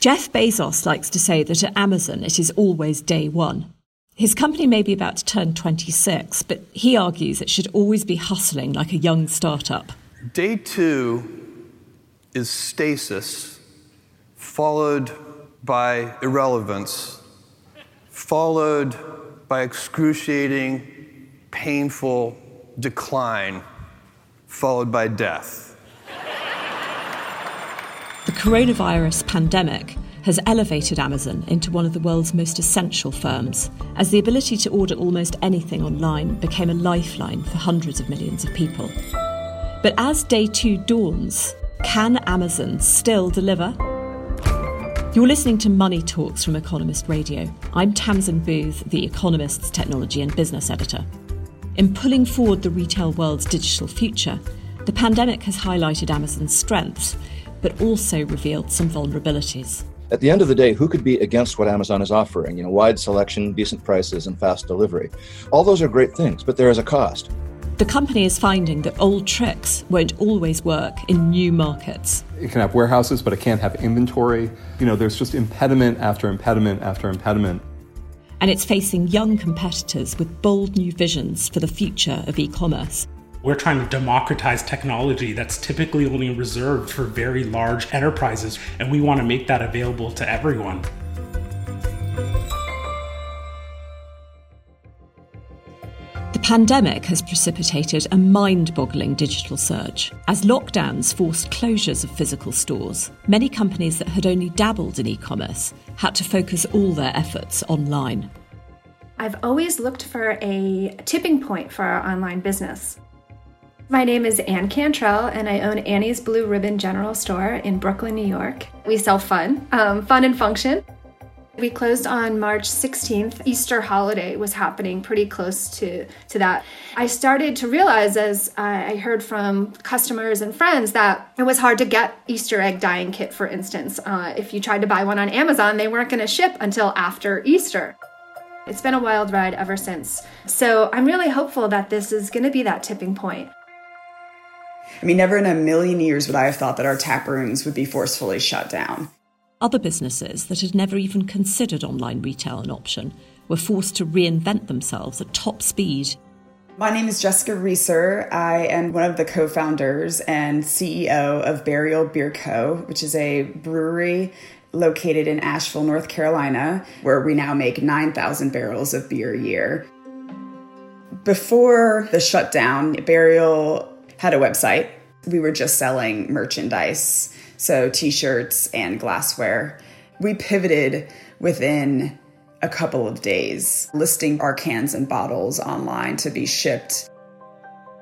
Jeff Bezos likes to say that at Amazon it is always day one. His company may be about to turn 26, but he argues it should always be hustling like a young startup. Day two is stasis, followed by irrelevance, followed by excruciating, painful decline, followed by death. The coronavirus pandemic has elevated Amazon into one of the world's most essential firms, as the ability to order almost anything online became a lifeline for hundreds of millions of people. But as day two dawns, can Amazon still deliver? You're listening to Money Talks from Economist Radio. I'm Tamzin Booth, the Economist's technology and business editor. In pulling forward the retail world's digital future, the pandemic has highlighted Amazon's strengths, but also revealed some vulnerabilities. At the end of the day, who could be against what Amazon is offering? You know, wide selection, decent prices, and fast delivery. All those are great things, but there is a cost. The company is finding that old tricks won't always work in new markets. It can have warehouses, but it can't have inventory. You know, there's just impediment after impediment after impediment. And it's facing young competitors with bold new visions for the future of e commerce. We're trying to democratize technology that's typically only reserved for very large enterprises, and we want to make that available to everyone. The pandemic has precipitated a mind boggling digital surge. As lockdowns forced closures of physical stores, many companies that had only dabbled in e commerce had to focus all their efforts online. I've always looked for a tipping point for our online business. My name is Ann Cantrell, and I own Annie's Blue Ribbon General Store in Brooklyn, New York. We sell fun, um, fun and function. We closed on March 16th. Easter holiday was happening pretty close to, to that. I started to realize as I heard from customers and friends that it was hard to get Easter egg dyeing kit, for instance. Uh, if you tried to buy one on Amazon, they weren't going to ship until after Easter. It's been a wild ride ever since. So I'm really hopeful that this is going to be that tipping point. I mean, never in a million years would I have thought that our tap rooms would be forcefully shut down. Other businesses that had never even considered online retail an option were forced to reinvent themselves at top speed. My name is Jessica Reiser. I am one of the co founders and CEO of Burial Beer Co., which is a brewery located in Asheville, North Carolina, where we now make 9,000 barrels of beer a year. Before the shutdown, Burial had a website. We were just selling merchandise so t shirts and glassware. We pivoted within a couple of days, listing our cans and bottles online to be shipped.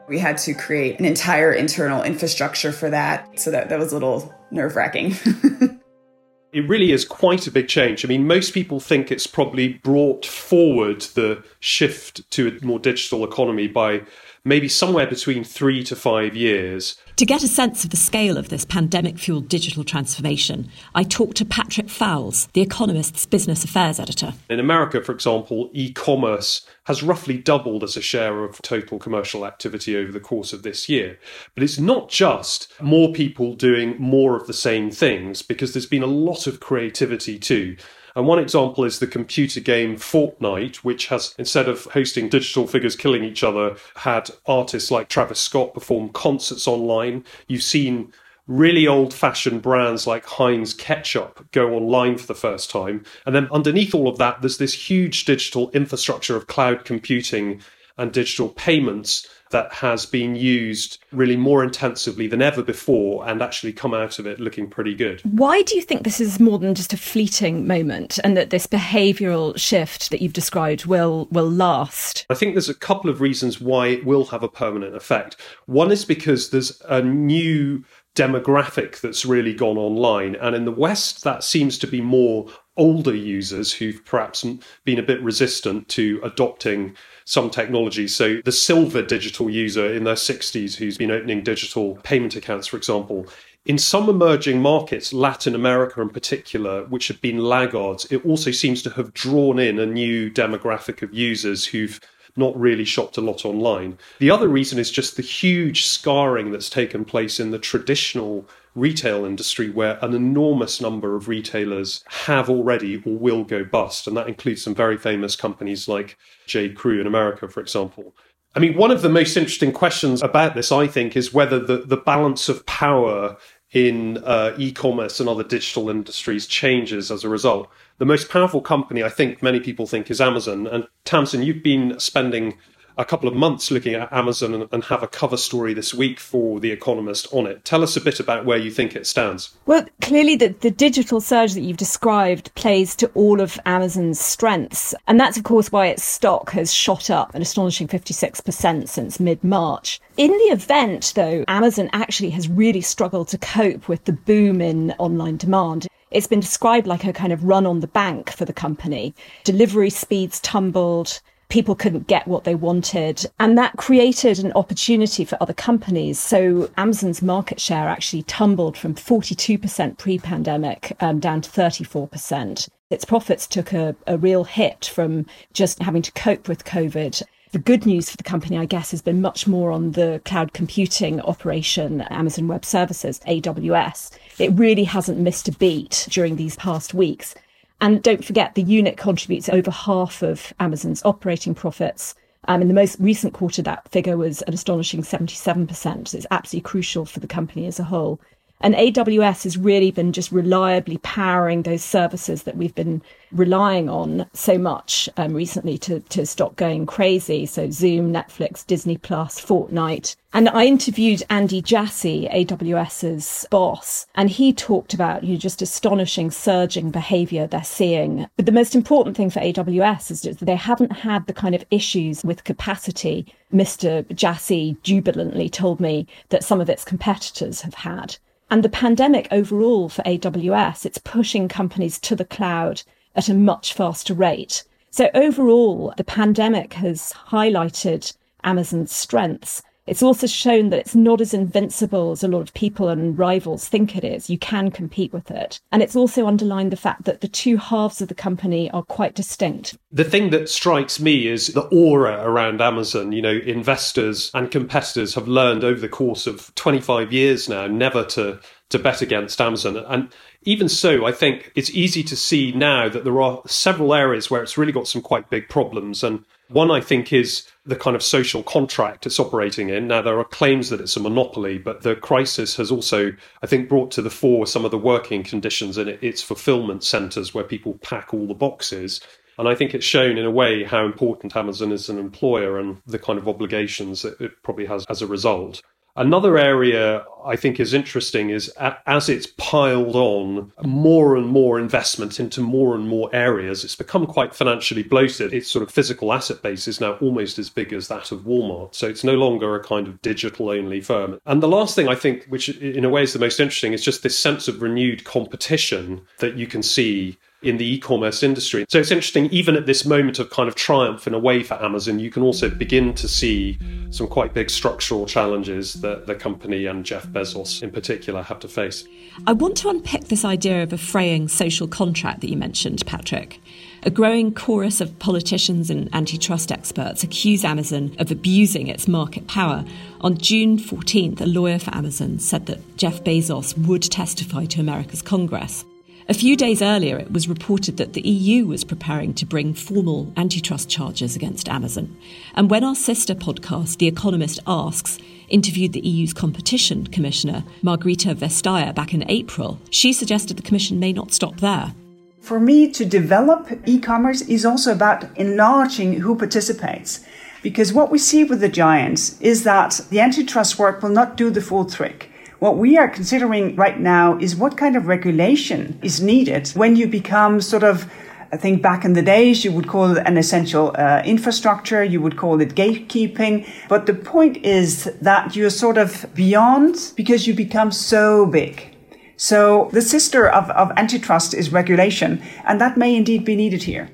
We had to create an entire internal infrastructure for that, so that, that was a little nerve wracking. it really is quite a big change. I mean, most people think it's probably brought forward the shift to a more digital economy by maybe somewhere between three to five years. To get a sense of the scale of this pandemic fueled digital transformation, I talked to Patrick Foulis, The Economist's business affairs editor. In America, for example, e commerce has roughly doubled as a share of total commercial activity over the course of this year. But it's not just more people doing more of the same things, because there's been a lot of creativity too. And one example is the computer game Fortnite, which has, instead of hosting digital figures killing each other, had artists like Travis Scott perform concerts online. You've seen really old fashioned brands like Heinz Ketchup go online for the first time. And then underneath all of that, there's this huge digital infrastructure of cloud computing and digital payments that has been used really more intensively than ever before and actually come out of it looking pretty good. Why do you think this is more than just a fleeting moment and that this behavioral shift that you've described will will last? I think there's a couple of reasons why it will have a permanent effect. One is because there's a new demographic that's really gone online. And in the West, that seems to be more older users who've perhaps been a bit resistant to adopting some technology. So the silver digital user in their 60s who's been opening digital payment accounts, for example, in some emerging markets, Latin America in particular, which have been laggards, it also seems to have drawn in a new demographic of users who've not really shopped a lot online. The other reason is just the huge scarring that's taken place in the traditional retail industry where an enormous number of retailers have already or will go bust. And that includes some very famous companies like J. Crew in America, for example. I mean, one of the most interesting questions about this, I think, is whether the, the balance of power in uh, e commerce and other digital industries changes as a result. The most powerful company, I think many people think, is Amazon. And Tamzin, you've been spending a couple of months looking at Amazon and, and, have a cover story this week for The Economist on it. Tell us a bit about where you think it stands. Well, clearly, the, the digital surge that you've described plays to all of Amazon's strengths. And that's, of course, why its stock has shot up an astonishing 56% since mid March. In the event, though, Amazon actually has really struggled to cope with the boom in online demand. It's been described like a kind of run on the bank for the company. Delivery speeds tumbled people couldn't get what they wanted. And that created an opportunity for other companies. So Amazon's market share actually tumbled from 42% pre pandemic um, down to 34%. Its profits took a, a real hit from just having to cope with COVID. The good news for the company, I guess, has been much more on the cloud computing operation, Amazon Web Services, AWS. It really hasn't missed a beat during these past weeks. And don't forget, the unit contributes over half of Amazon's operating profits. Um, in the most recent quarter, that figure was an astonishing 77%. So it's absolutely crucial for the company as a whole. And AWS has really been just reliably powering those services that we've been relying on so much um, recently to, to stop going crazy. So Zoom, Netflix, Disney Plus, Fortnite. And I interviewed Andy Jassy, AWS's boss, and he talked about you know, just astonishing surging behavior they're seeing. But the most important thing for AWS is that they haven't had the kind of issues with capacity Mr. Jassy jubilantly told me that some of its competitors have had. And the pandemic overall for AWS, it's pushing companies to the cloud at a much faster rate. So overall, the pandemic has highlighted Amazon's strengths it's also shown that it's not as invincible as a lot of people and rivals think it is. You can compete with it. And it's also underlined the fact that the two halves of the company are quite distinct. The thing that strikes me is the aura around Amazon. You know, investors and competitors have learned over the course of 25 years now never to to bet against Amazon. And even so, I think it's easy to see now that there are several areas where it's really got some quite big problems. And one, I think, is the kind of social contract it's operating in. Now, there are claims that it's a monopoly, but the crisis has also, I think, brought to the fore some of the working conditions in its fulfillment centers where people pack all the boxes. And I think it's shown in a way how important Amazon is an employer and the kind of obligations that it probably has as a result. Another area I think is interesting is as it's piled on more and more investment into more and more areas, it's become quite financially bloated. Its sort of physical asset base is now almost as big as that of Walmart. So it's no longer a kind of digital only firm. And the last thing I think, which in a way is the most interesting, is just this sense of renewed competition that you can see in the e-commerce industry. So it's interesting, even at this moment of kind of triumph in a way for Amazon, you can also begin to see some quite big structural challenges that the company and Jeff Bezos in particular have to face. I want to unpick this idea of a fraying social contract that you mentioned, Patrick. A growing chorus of politicians and antitrust experts accuse Amazon of abusing its market power. On June 14th, a lawyer for Amazon said that Jeff Bezos would testify to America's Congress. A few days earlier, it was reported that the EU was preparing to bring formal antitrust charges against Amazon. And when our sister podcast, The Economist Asks, interviewed the EU's competition commissioner, Margrethe Vestager, back in April, she suggested the Commission may not stop there. For me, to develop e commerce is also about enlarging who participates. Because what we see with the giants is that the antitrust work will not do the full trick. What we are considering right now is what kind of regulation is needed when you become sort of I think back in the days, you would call it an essential uh, infrastructure, you would call it gatekeeping. But the point is that you're sort of beyond because you become so big. So the sister of, of antitrust is regulation, and that may indeed be needed here.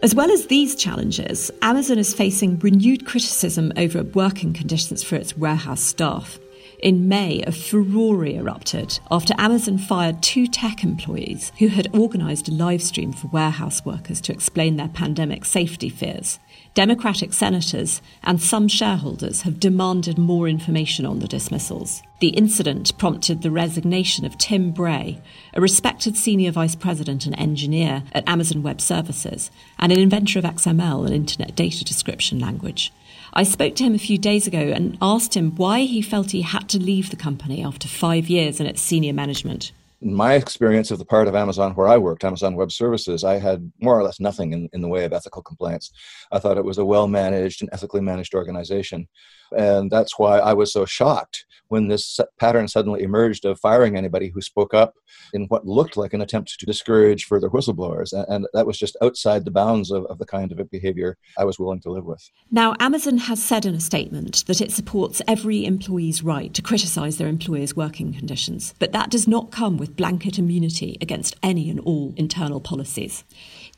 As well as these challenges, Amazon is facing renewed criticism over working conditions for its warehouse staff. In May, a furore erupted after Amazon fired two tech employees who had organised a live stream for warehouse workers to explain their pandemic safety fears. Democratic senators and some shareholders have demanded more information on the dismissals. The incident prompted the resignation of Tim Bray, a respected senior vice president and engineer at Amazon Web Services and an inventor of XML, an internet data description language. I spoke to him a few days ago and asked him why he felt he had to leave the company after five years in its senior management. In my experience of the part of Amazon where I worked, Amazon Web Services, I had more or less nothing in, in the way of ethical complaints. I thought it was a well managed and ethically managed organization. And that's why I was so shocked when this pattern suddenly emerged of firing anybody who spoke up in what looked like an attempt to discourage further whistleblowers. And that was just outside the bounds of, of the kind of behavior I was willing to live with. Now, Amazon has said in a statement that it supports every employee's right to criticize their employer's working conditions, but that does not come with blanket immunity against any and all internal policies.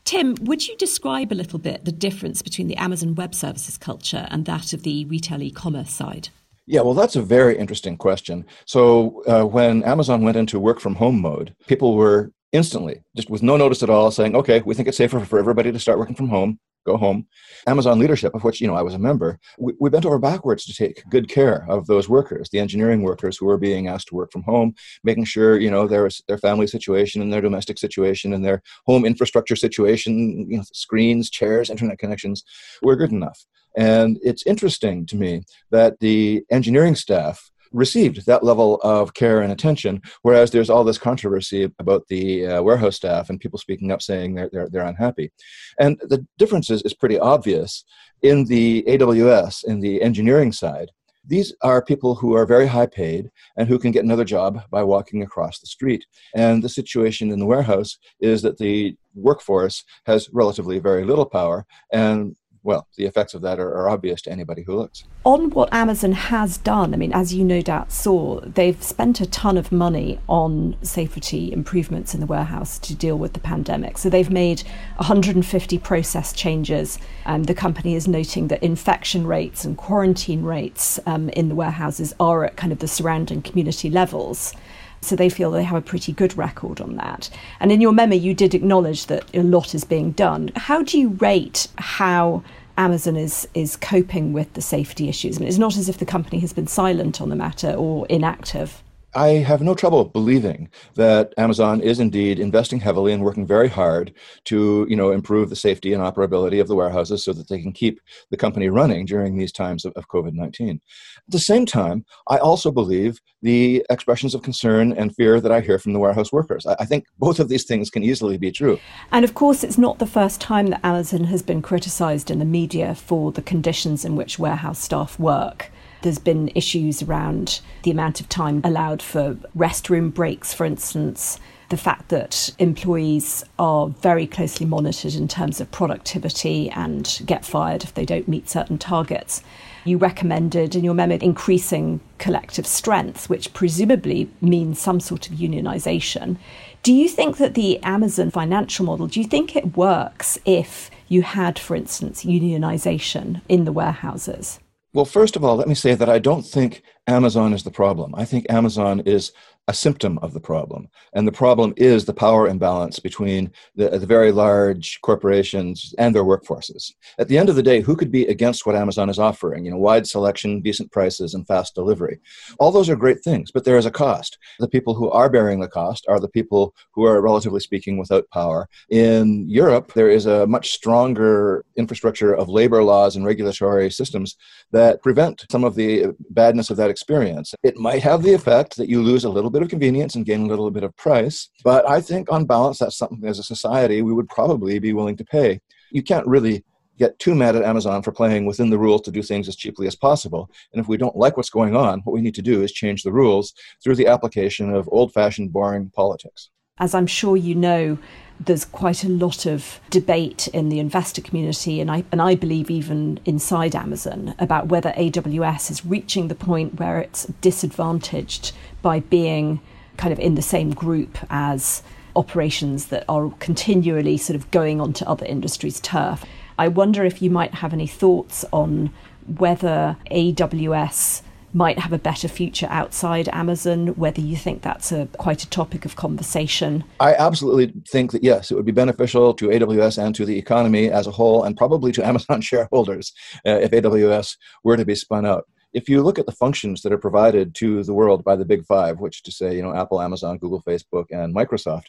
Tim, would you describe a little bit the difference between the Amazon Web Services culture and that of the retail e commerce side? Yeah, well, that's a very interesting question. So, uh, when Amazon went into work from home mode, people were instantly, just with no notice at all, saying, okay, we think it's safer for everybody to start working from home go home. Amazon leadership, of which you know I was a member, we, we, bent over backwards to take good care of those workers, the engineering workers who were being asked to work from home, making sure you know their their family situation and their domestic situation and their home infrastructure situation, you know, screens, chairs, internet connections, were good enough. And it's interesting to me that the engineering staff received that level of care and attention. Whereas there's all this controversy about the uh, warehouse staff and people speaking up saying they're, they're, they're unhappy. And the difference is, is pretty obvious. In the AWS, in the engineering side, these are people who are very high paid and who can get another job by walking across the street. And the situation in the warehouse is that the workforce has relatively very little power and well, the effects of that are, are, obvious to anybody who looks. On what Amazon has done, I mean, as you no doubt saw, they've spent a ton of money on safety improvements in the warehouse to deal with the pandemic. So they've made 150 process changes. and the company is noting that infection rates and quarantine rates um, in the warehouses are at kind of the surrounding community levels. So they feel they have a pretty good record on that. And in your memo, you did acknowledge that a lot is being done. How do you rate how Amazon is is coping with the safety issues? I mean, it's not as if the company has been silent on the matter or inactive. I have no trouble believing that Amazon is indeed investing heavily and working very hard to, you know, improve the safety and operability of the warehouses so that they can keep the company running during these times of, of COVID-19. At the same time, I also believe the expressions of concern and fear that I hear from the warehouse workers. I, I think both of these things can easily be true. And of course, it's not the first time that Amazon has been criticized in the media for the conditions in which warehouse staff work. There's been issues around the amount of time allowed for restroom breaks, for instance, the fact that employees are very closely monitored in terms of productivity and get fired if they don't meet certain targets. You recommended in your memo increasing collective strength, which presumably means some sort of unionization. Do you think that the Amazon financial model, do you think it works if you had, for instance, unionization in the warehouses? Well, first of all, let me say that I don't think Amazon is the problem. I think Amazon is a symptom of the problem. And the problem is the power imbalance between the, the, very large corporations and their workforces. At the end of the day, who could be against what Amazon is offering? You know, wide selection, decent prices, and fast delivery. All those are great things, but there is a cost. The people who are bearing the cost are the people who are, relatively speaking, without power. In Europe, there is a much stronger infrastructure of labor laws and regulatory systems that prevent some of the badness of that experience. It might have the effect that you lose a little bit bit of convenience and gain a little bit of price. But I think on balance, that's something as a society we would probably be willing to pay. You can't really get too mad at Amazon for playing within the rules to do things as cheaply as possible. And if we don't like what's going on, what we need to do is change the rules through the application of old fashioned, boring politics. As I'm sure you know, there's quite a lot of debate in the investor community, and I, and I believe even inside Amazon, about whether AWS is reaching the point where it's disadvantaged by being kind of in the same group as operations that are continually sort of going onto other industries' turf. I wonder if you might have any thoughts on whether AWS might have a better future outside Amazon, whether you think that's a quite a topic of conversation. I absolutely think that yes, it would be beneficial to AWS and to the economy as a whole, and probably to Amazon shareholders uh, if AWS were to be spun out. If you look at the functions that are provided to the world by the big five, which to say, you know, Apple, Amazon, Google, Facebook, and Microsoft,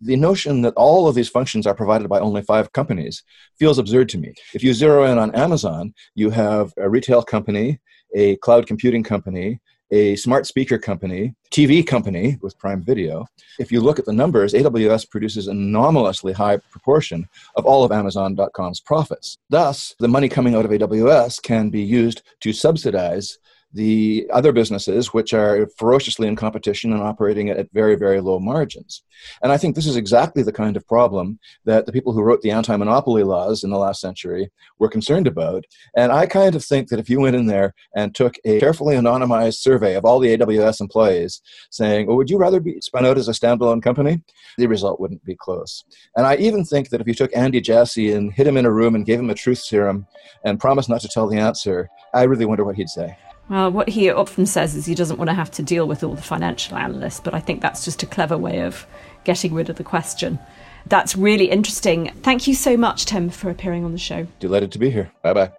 the notion that all of these functions are provided by only five companies feels absurd to me. If you zero in on Amazon, you have a retail company, a cloud computing company, a smart speaker company, TV company with Prime Video. If you look at the numbers, AWS produces an anomalously high proportion of all of Amazon.com's profits. Thus, the money coming out of AWS can be used to subsidize the other businesses which are ferociously in competition and operating at, very, very low margins. And I think this is exactly the kind of problem that the people who wrote the anti monopoly laws in the last century were concerned about. And I kind of think that if you went in there and took a carefully anonymized survey of all the AWS employees saying, well, would you rather be spun out as a standalone company? The result wouldn't be close. And I even think that if you took Andy Jassy and hid him in a room and gave him a truth serum and promised not to tell the answer, I really wonder what he'd say. Well, what he often says is he doesn't want to have to deal with all the financial analysts, but I think that's just a clever way of getting rid of the question. That's really interesting. Thank you so much, Tim, for appearing on the show. Delighted to be here. Bye bye.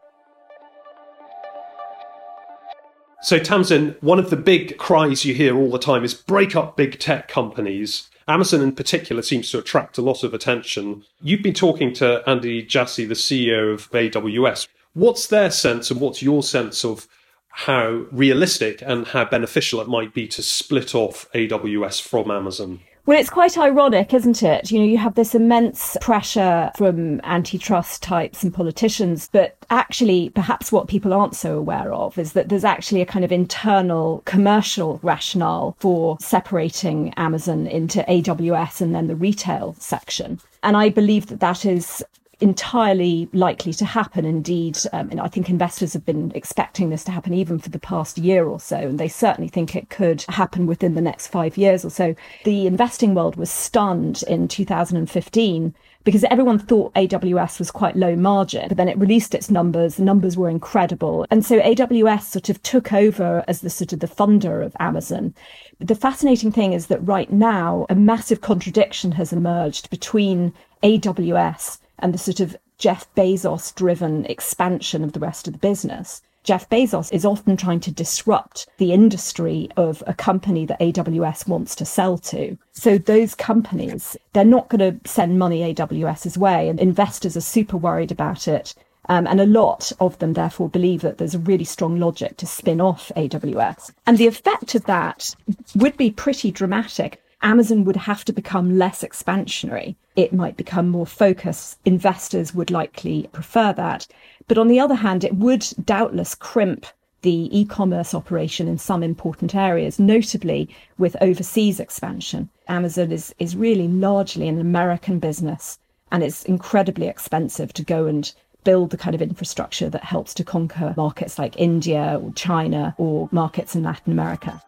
So, Tamzin, one of the big cries you hear all the time is break up big tech companies. Amazon, in particular, seems to attract a lot of attention. You've been talking to Andy Jassy, the CEO of AWS. What's their sense and what's your sense of how realistic and how beneficial it might be to split off AWS from Amazon. Well, it's quite ironic, isn't it? You know, you have this immense pressure from antitrust types and politicians, but actually, perhaps what people aren't so aware of is that there's actually a kind of internal commercial rationale for separating Amazon into AWS and then the retail section. And I believe that that is entirely likely to happen. Indeed, um, and I think investors have been expecting this to happen even for the past year or so, and they certainly think it could happen within the next five years or so. The investing world was stunned in 2015 because everyone thought AWS was quite low margin, but then it released its numbers. The numbers were incredible. And so AWS sort of took over as the sort of the funder of Amazon. The fascinating thing is that right now, a massive contradiction has emerged between AWS and the sort of Jeff Bezos driven expansion of the rest of the business. Jeff Bezos is often trying to disrupt the industry of a company that AWS wants to sell to. So those companies, they're not going to send money AWS's way and investors are super worried about it. Um, and a lot of them therefore believe that there's a really strong logic to spin off AWS. And the effect of that would be pretty dramatic. Amazon would have to become less expansionary. It might become more focused. Investors would likely prefer that. But on the other hand, it would doubtless crimp the e-commerce operation in some important areas, notably with overseas expansion. Amazon is, is really largely an American business and it's incredibly expensive to go and build the kind of infrastructure that helps to conquer markets like India or China or markets in Latin America.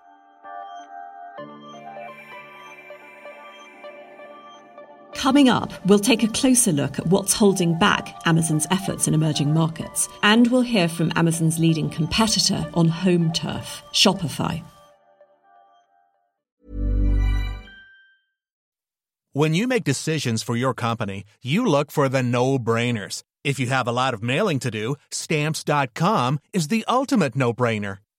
Coming up, we'll take a closer look at what's holding back Amazon's efforts in emerging markets, and we'll hear from Amazon's leading competitor on home turf, Shopify. When you make decisions for your company, you look for the no brainers. If you have a lot of mailing to do, stamps.com is the ultimate no brainer.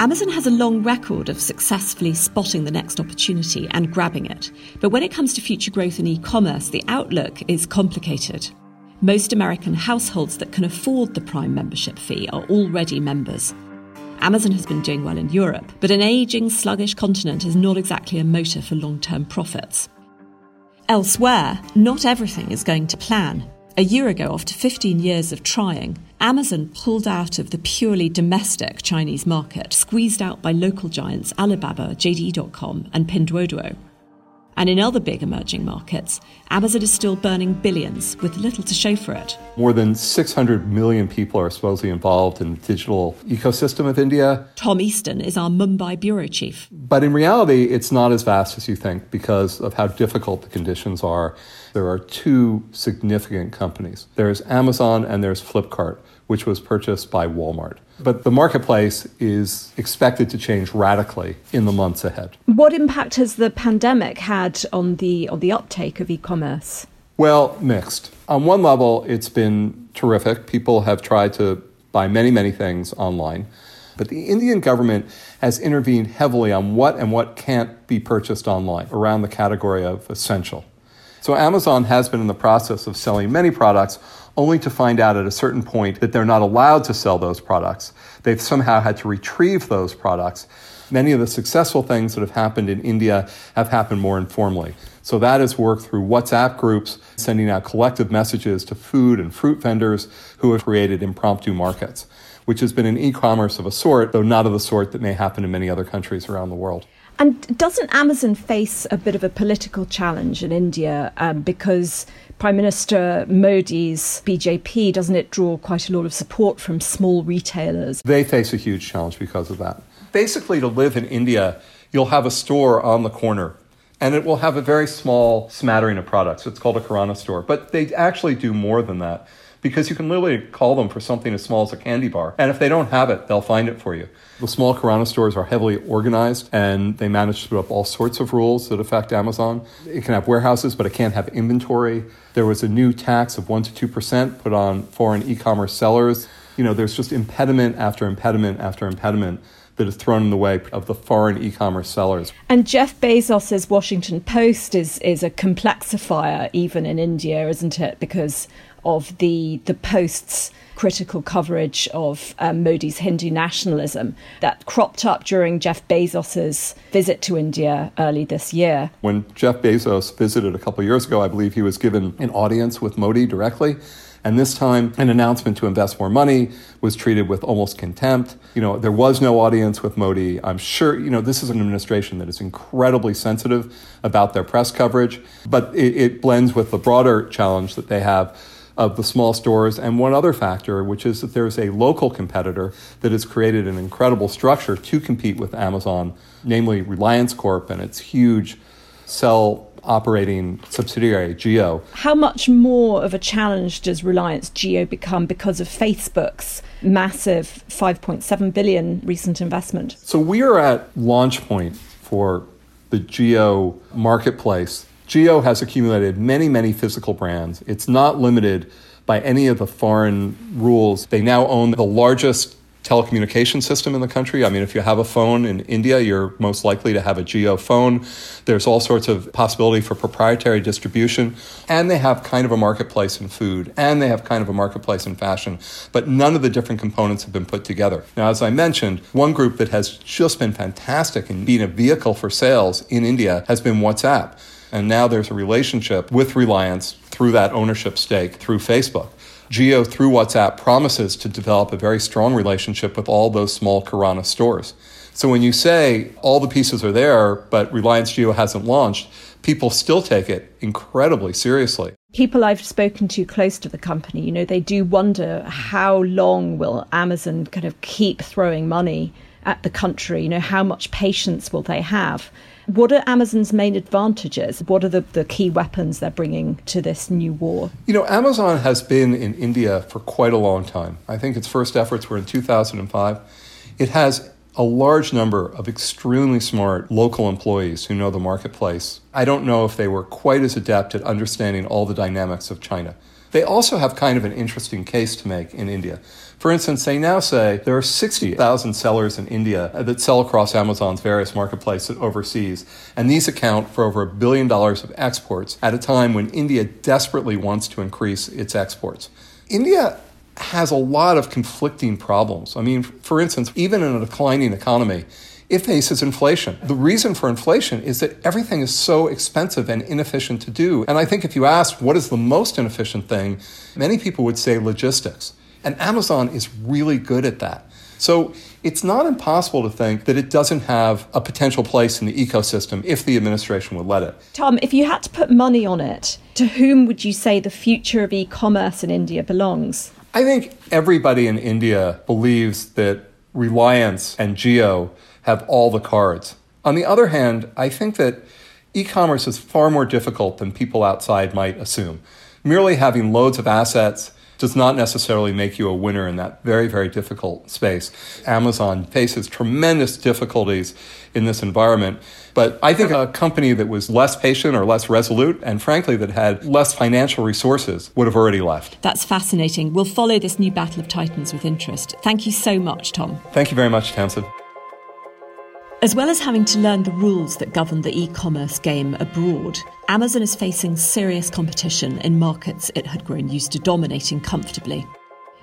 Amazon has a long record of successfully spotting the next opportunity and grabbing it. But when it comes to future growth in e commerce, the outlook is complicated. Most American households that can afford the Prime membership fee are already members. Amazon has been doing well in Europe, but an aging, sluggish continent is not exactly a motor for long term profits. Elsewhere, not everything is going to plan. A year ago, after 15 years of trying, Amazon pulled out of the purely domestic Chinese market, squeezed out by local giants Alibaba, JD.com, and Pinduoduo. And in other big emerging markets, Amazon is still burning billions with little to show for it. More than 600 million people are supposedly involved in the digital ecosystem of India. Tom Easton is our Mumbai bureau chief. But in reality, it's not as vast as you think because of how difficult the conditions are. There are two significant companies there's Amazon and there's Flipkart, which was purchased by Walmart. But the marketplace is expected to change radically in the months ahead. What impact has the pandemic had on the on the uptake of e-commerce? Well, mixed. On one level, it's been terrific. People have tried to buy many, many things online. But the Indian government has intervened heavily on what and what can't be purchased online around the category of essential. So Amazon has been in the process of selling many products only to find out at a certain point that they're not allowed to sell those products. They've somehow had to retrieve those products. Many of the successful things that have happened in India have happened more informally. So that is worked through WhatsApp groups, sending out collective messages to food and fruit vendors who have created impromptu markets, which has been an e commerce of a sort, though not of the sort that may happen in many other countries around the world. And doesn't Amazon face a bit of a political challenge in India um, because Prime Minister Modi's BJP doesn't it draw quite a lot of support from small retailers? They face a huge challenge because of that. Basically, to live in India, you'll have a store on the corner and it will have a very small smattering of products. It's called a Kirana store, but they actually do more than that because you can literally call them for something as small as a candy bar. And if they don't have it, they'll find it for you. The small Kirana stores are heavily organized and they manage to put up all sorts of rules that affect Amazon. It can have warehouses, but it can't have inventory. There was a new tax of 1% to 2% put on foreign e commerce sellers. You know, there's just impediment after impediment after impediment that is thrown in the way of the foreign e-commerce sellers. And Jeff Bezos's Washington Post is is a complexifier even in India, isn't it? Because of the the Post's critical coverage of um, Modi's Hindu nationalism that cropped up during Jeff Bezos's visit to India early this year. When Jeff Bezos visited a couple years ago, I believe he was given an audience with Modi directly. And this time, an announcement to invest more money was treated with almost contempt. You know, there was no audience with Modi. I'm sure, you know, this is an administration that is incredibly sensitive about their press coverage, but it, it blends with the broader challenge that they have of the small stores, and one other factor, which is that there's a local competitor that has created an incredible structure to compete with Amazon, namely Reliance Corp and its huge cell operating subsidiary, Jio. How much more of a challenge does Reliance Jio become because of Facebook's massive 5.7 billion recent investment? So we are at launch point for the Jio marketplace Jio has accumulated many, many physical brands. It's not limited by any of the foreign rules. They now own the largest telecommunication system in the country. I mean, if you have a phone in India, you're most likely to have a Jio phone. There's all sorts of possibility for proprietary distribution. And they have kind of a marketplace in food, and they have kind of a marketplace in fashion. But none of the different components have been put together. Now, as I mentioned, one group that has just been fantastic in being a vehicle for sales in India has been WhatsApp. And now there's a relationship with Reliance through that ownership stake through Facebook. Jio, through WhatsApp, promises to develop a very strong relationship with all those small Kirana stores. So when you say all the pieces are there, but Reliance Jio hasn't launched, people still take it incredibly seriously. People I've spoken to close to the company, you know, they do wonder how long will Amazon kind of keep throwing money at the country? You know, how much patience will they have? What are Amazon's main advantages? What are the, the key weapons they're bringing to this new war? You know, Amazon has been in India for quite a long time. I think its first efforts were in 2005. It has a large number of extremely smart local employees who know the marketplace. I don't know if they were quite as adept at understanding all the dynamics of China. They also have kind of an interesting case to make in India. For instance, they now say there are 60,000 sellers in India that sell across Amazon's various marketplaces overseas, and these account for over a billion dollars of exports at a time when India desperately wants to increase its exports. India has a lot of conflicting problems. I mean, for instance, even in a declining economy, it faces inflation. The reason for inflation is that everything is so expensive and inefficient to do. And I think if you ask what is the most inefficient thing, many people would say logistics. And Amazon is really good at that. So it's not impossible to think that it doesn't have a potential place in the ecosystem if the administration would let it. Tom, if you had to put money on it, to whom would you say the future of e commerce in India belongs? I think everybody in India believes that Reliance and Jio have all the cards. On the other hand, I think that e commerce is far more difficult than people outside might assume. Merely having loads of assets does not necessarily make you a winner in that very, very difficult space. Amazon faces tremendous difficulties in this environment. But I think a company that was less patient or less resolute, and frankly, that had less financial resources, would have already left. That's fascinating. We'll follow this new battle of titans with interest. Thank you so much, Tom. Thank you very much, Tamzin. As well as having to learn the rules that govern the e commerce game abroad, Amazon is facing serious competition in markets it had grown used to dominating comfortably.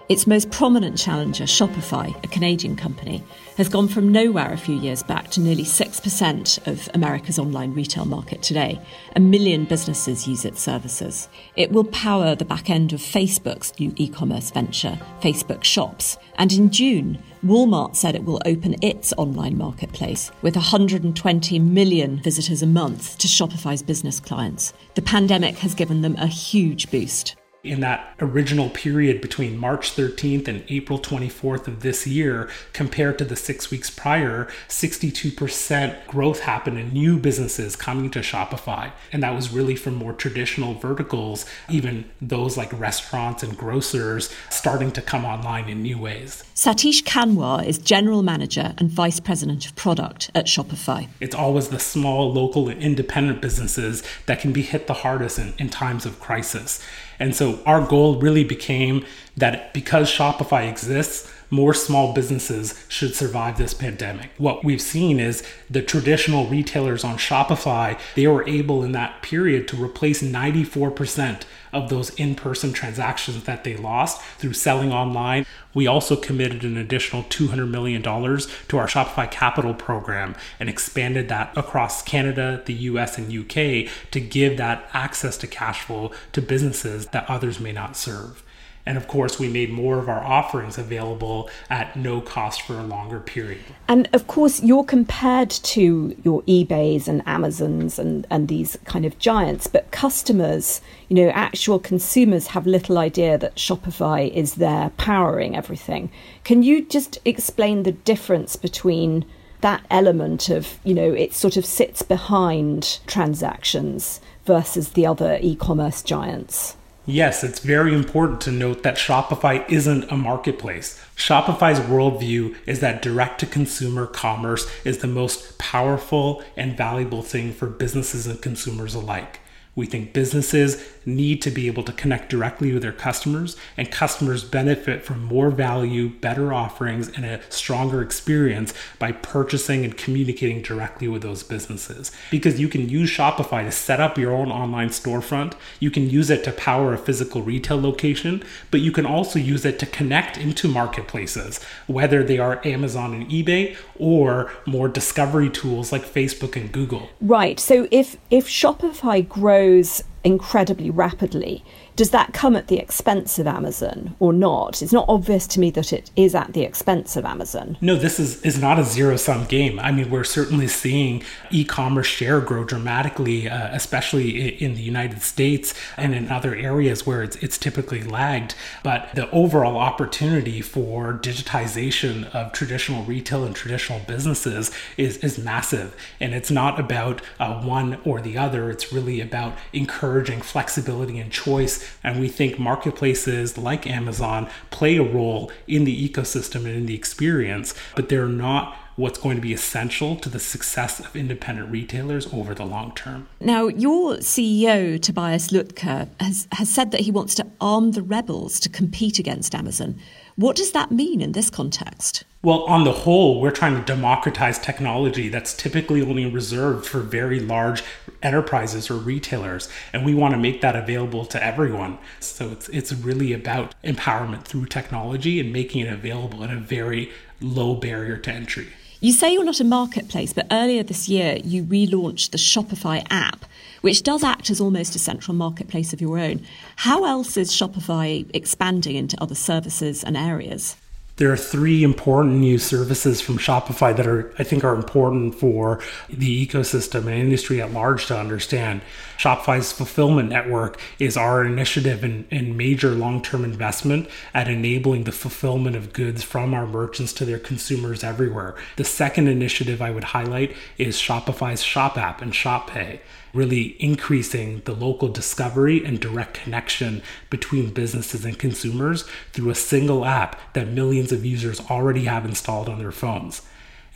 Its most prominent challenger, Shopify, a Canadian company, has gone from nowhere a few years back to nearly 6% of America's online retail market today. A million businesses use its services. It will power the back end of Facebook's new e commerce venture, Facebook Shops. And in June, Walmart said it will open its online marketplace with 120 million visitors a month to Shopify's business clients. The pandemic has given them a huge boost in that original period between March 13th and April 24th of this year, compared to the six weeks prior, 62% growth happened in new businesses coming to Shopify. And that was really from more traditional verticals, even those like restaurants and grocers starting to come online in new ways. Satish Kanwar is General Manager and Vice President of Product at Shopify. It's always the small, local, and independent businesses that can be hit the hardest in, in times of crisis. And so our goal really became that because Shopify exists, more small businesses should survive this pandemic. What we've seen is the traditional retailers on Shopify, they were able in that period to replace 94% of those in person transactions that they lost through selling online. We also committed an additional $200 million to our Shopify Capital program and expanded that across Canada, the US, and UK to give that access to cash flow to businesses that others may not serve. And of course, we made more of our offerings available at no cost for a longer period. And of course, you're compared to your eBays and Amazons and, and these kind of giants, but customers, you know, actual consumers have little idea that Shopify is there powering everything. Can you just explain the difference between that element of, you know, it sort of sits behind transactions versus the other e commerce giants? Yes, it's very important to note that Shopify isn't a marketplace. Shopify's worldview is that direct to consumer commerce is the most powerful and valuable thing for businesses and consumers alike. We think businesses need to be able to connect directly with their customers, and customers benefit from more value, better offerings, and a stronger experience by purchasing and communicating directly with those businesses. Because you can use Shopify to set up your own online storefront, you can use it to power a physical retail location, but you can also use it to connect into marketplaces, whether they are Amazon and eBay or more discovery tools like Facebook and Google. Right. So if if Shopify grows incredibly rapidly. Does that come at the expense of Amazon or not? It's not obvious to me that it is at the expense of Amazon. No, this is, is not a zero sum game. I mean, we're certainly seeing e commerce share grow dramatically, uh, especially in the United States and in other areas where it's, it's typically lagged. But the overall opportunity for digitization of traditional retail and traditional businesses is, is massive. And it's not about uh, one or the other, it's really about encouraging flexibility and choice and we think marketplaces like Amazon play a role in the ecosystem and in the experience, but they're not what's going to be essential to the success of independent retailers over the long term. Now, your CEO, Tobias Lütke, has, has said that he wants to arm the rebels to compete against Amazon. What does that mean in this context? Well, on the whole, we're trying to democratize technology that's typically only reserved for very large enterprises or retailers, and we want to make that available to everyone. So it's it's really about empowerment through technology and making it available at a very low barrier to entry. You say you're not a marketplace, but earlier this year you relaunched the Shopify app, which does act as almost a central marketplace of your own. How else is Shopify expanding into other services and areas? There are three important new services from Shopify that are, I think, are important for the ecosystem and industry at large to understand. Shopify's fulfillment network is our initiative and, and major long-term investment at enabling the fulfillment of goods from our merchants to their consumers everywhere. The second initiative I would highlight is Shopify's Shop app and Shop Pay really increasing the local discovery and direct connection between businesses and consumers through a single app that millions of users already have installed on their phones.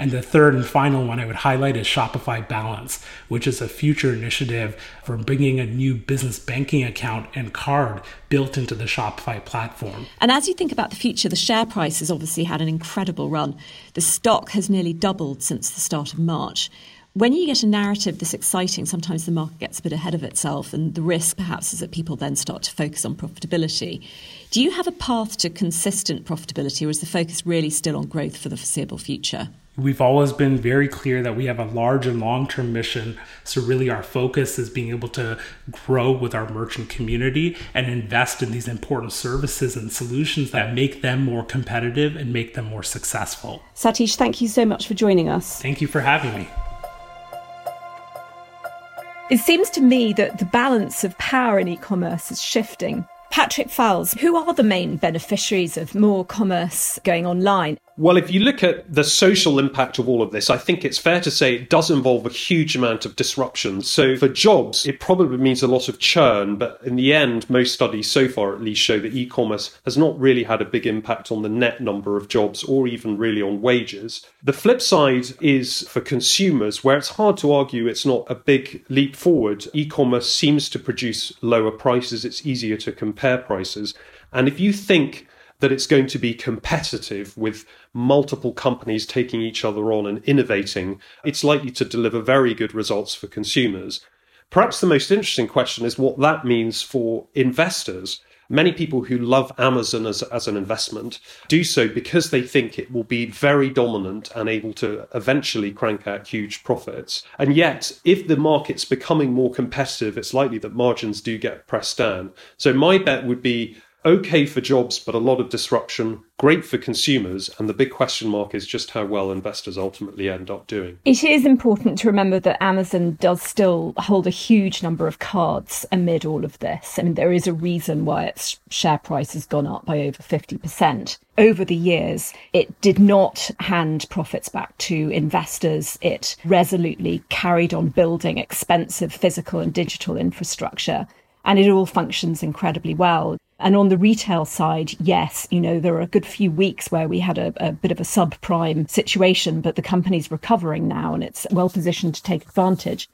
And the third and final one I would highlight is Shopify Balance, which is a future initiative for bringing a new business banking account and card built into the Shopify platform. And as you think about the future, the share price has obviously had an incredible run. The stock has nearly doubled since the start of March when you get a narrative this exciting, sometimes the market gets a bit ahead of itself, and the risk perhaps is that people then start to focus on profitability. Do you have a path to consistent profitability, or is the focus really still on growth for the foreseeable future? We've always been very clear that we have a large and long term mission. So, really, our focus is being able to grow with our merchant community and invest in these important services and solutions that make them more competitive and make them more successful. Satish, thank you so much for joining us. Thank you for having me. It seems to me that the balance of power in e commerce is shifting. Patrick Foulis, who are the main beneficiaries of more commerce going online? Well, if you look at the social impact of all of this, I think it's fair to say it does involve a huge amount of disruption. So, for jobs, it probably means a lot of churn, but in the end, most studies so far at least show that e commerce has not really had a big impact on the net number of jobs or even really on wages. The flip side is for consumers, where it's hard to argue it's not a big leap forward. E commerce seems to produce lower prices, it's easier to compare prices. And if you think that it's going to be competitive with multiple companies taking each other on and innovating, it's likely to deliver very good results for consumers. Perhaps the most interesting question is what that means for investors. Many people who love Amazon as, as an investment do so because they think it will be very dominant and able to eventually crank out huge profits. And yet, if the market's becoming more competitive, it's likely that margins do get pressed down. So, my bet would be okay for jobs, but a lot of disruption, great for consumers. And the big question mark is just how well investors ultimately end up doing. It is important to remember that Amazon does still hold a huge number of cards amid all of this. I mean, there is a reason why its share price has gone up by over 50%. Over the years, it did not hand profits back to investors. It resolutely carried on building expensive physical and digital infrastructure and it all functions incredibly well. And on the retail side, yes, you know, there are a good few weeks where we had a, a bit of a subprime situation, but the company's recovering now and it's well positioned to take advantage.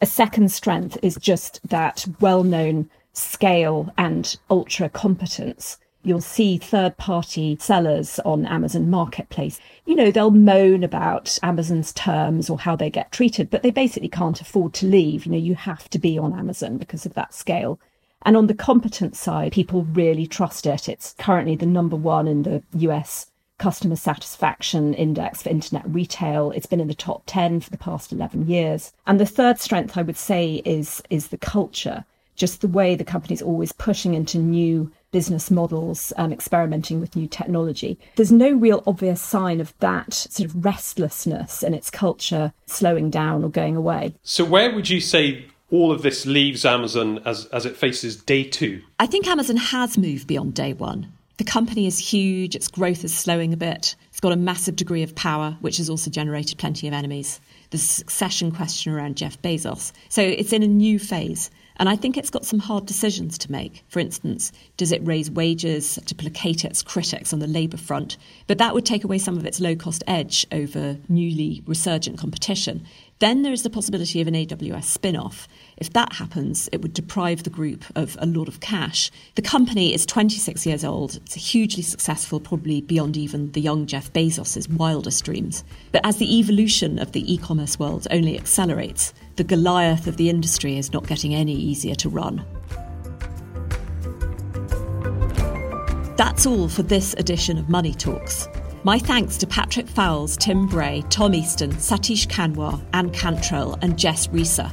A second strength is just that well known scale and ultra competence. You'll see third party sellers on Amazon Marketplace. You know, they'll moan about Amazon's terms or how they get treated, but they basically can't afford to leave. You know, you have to be on Amazon because of that scale. And on the competence side, people really trust it. It's currently the number one in the US customer satisfaction index for internet retail. It's been in the top 10 for the past 11 years. And the third strength I would say is, is the culture, just the way the company's always pushing into new business models, um, experimenting with new technology. There's no real obvious sign of that sort of restlessness in its culture slowing down or going away. So, where would you say all of this leaves Amazon as, as it faces day two? I think Amazon has moved beyond day one. The company is huge, its growth is slowing a bit, it's got a massive degree of power, which has also generated plenty of enemies. The succession question around Jeff Bezos. So it's in a new phase. And I think it's got some hard decisions to make. For instance, does it raise wages to placate its critics on the Labour front? But that would take away some of its low cost edge over newly resurgent competition. Then there is the possibility of an AWS spin off. If that happens, it would deprive the group of a lot of cash. The company is 26 years old. It's hugely successful, probably beyond even the young Jeff Bezos' wildest dreams. But as the evolution of the e commerce world only accelerates, the Goliath of the industry is not getting any easier to run. That's all for this edition of Money Talks. My thanks to Patrick Foulis, Tim Bray, Tom Easton, Satish Kanwar, Anne Cantrell, and Jess Reiser.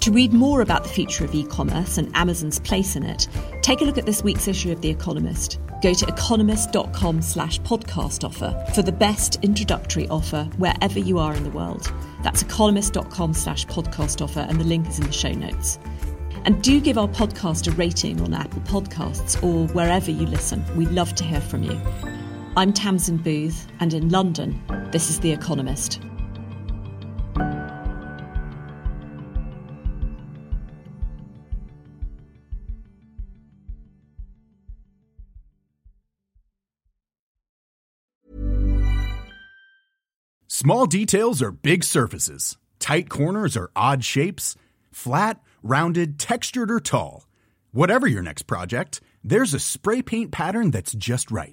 To read more about the future of e commerce and Amazon's place in it, take a look at this week's issue of The Economist. Go to economist.com slash podcast offer for the best introductory offer wherever you are in the world. That's economist.com slash podcast offer, and the link is in the show notes. And do give our podcast a rating on Apple Podcasts or wherever you listen. We'd love to hear from you. I'm Tamzin Booth, and in London, this is The Economist. Small details are big surfaces, tight corners are odd shapes, flat, rounded, textured, or tall. Whatever your next project, there's a spray paint pattern that's just right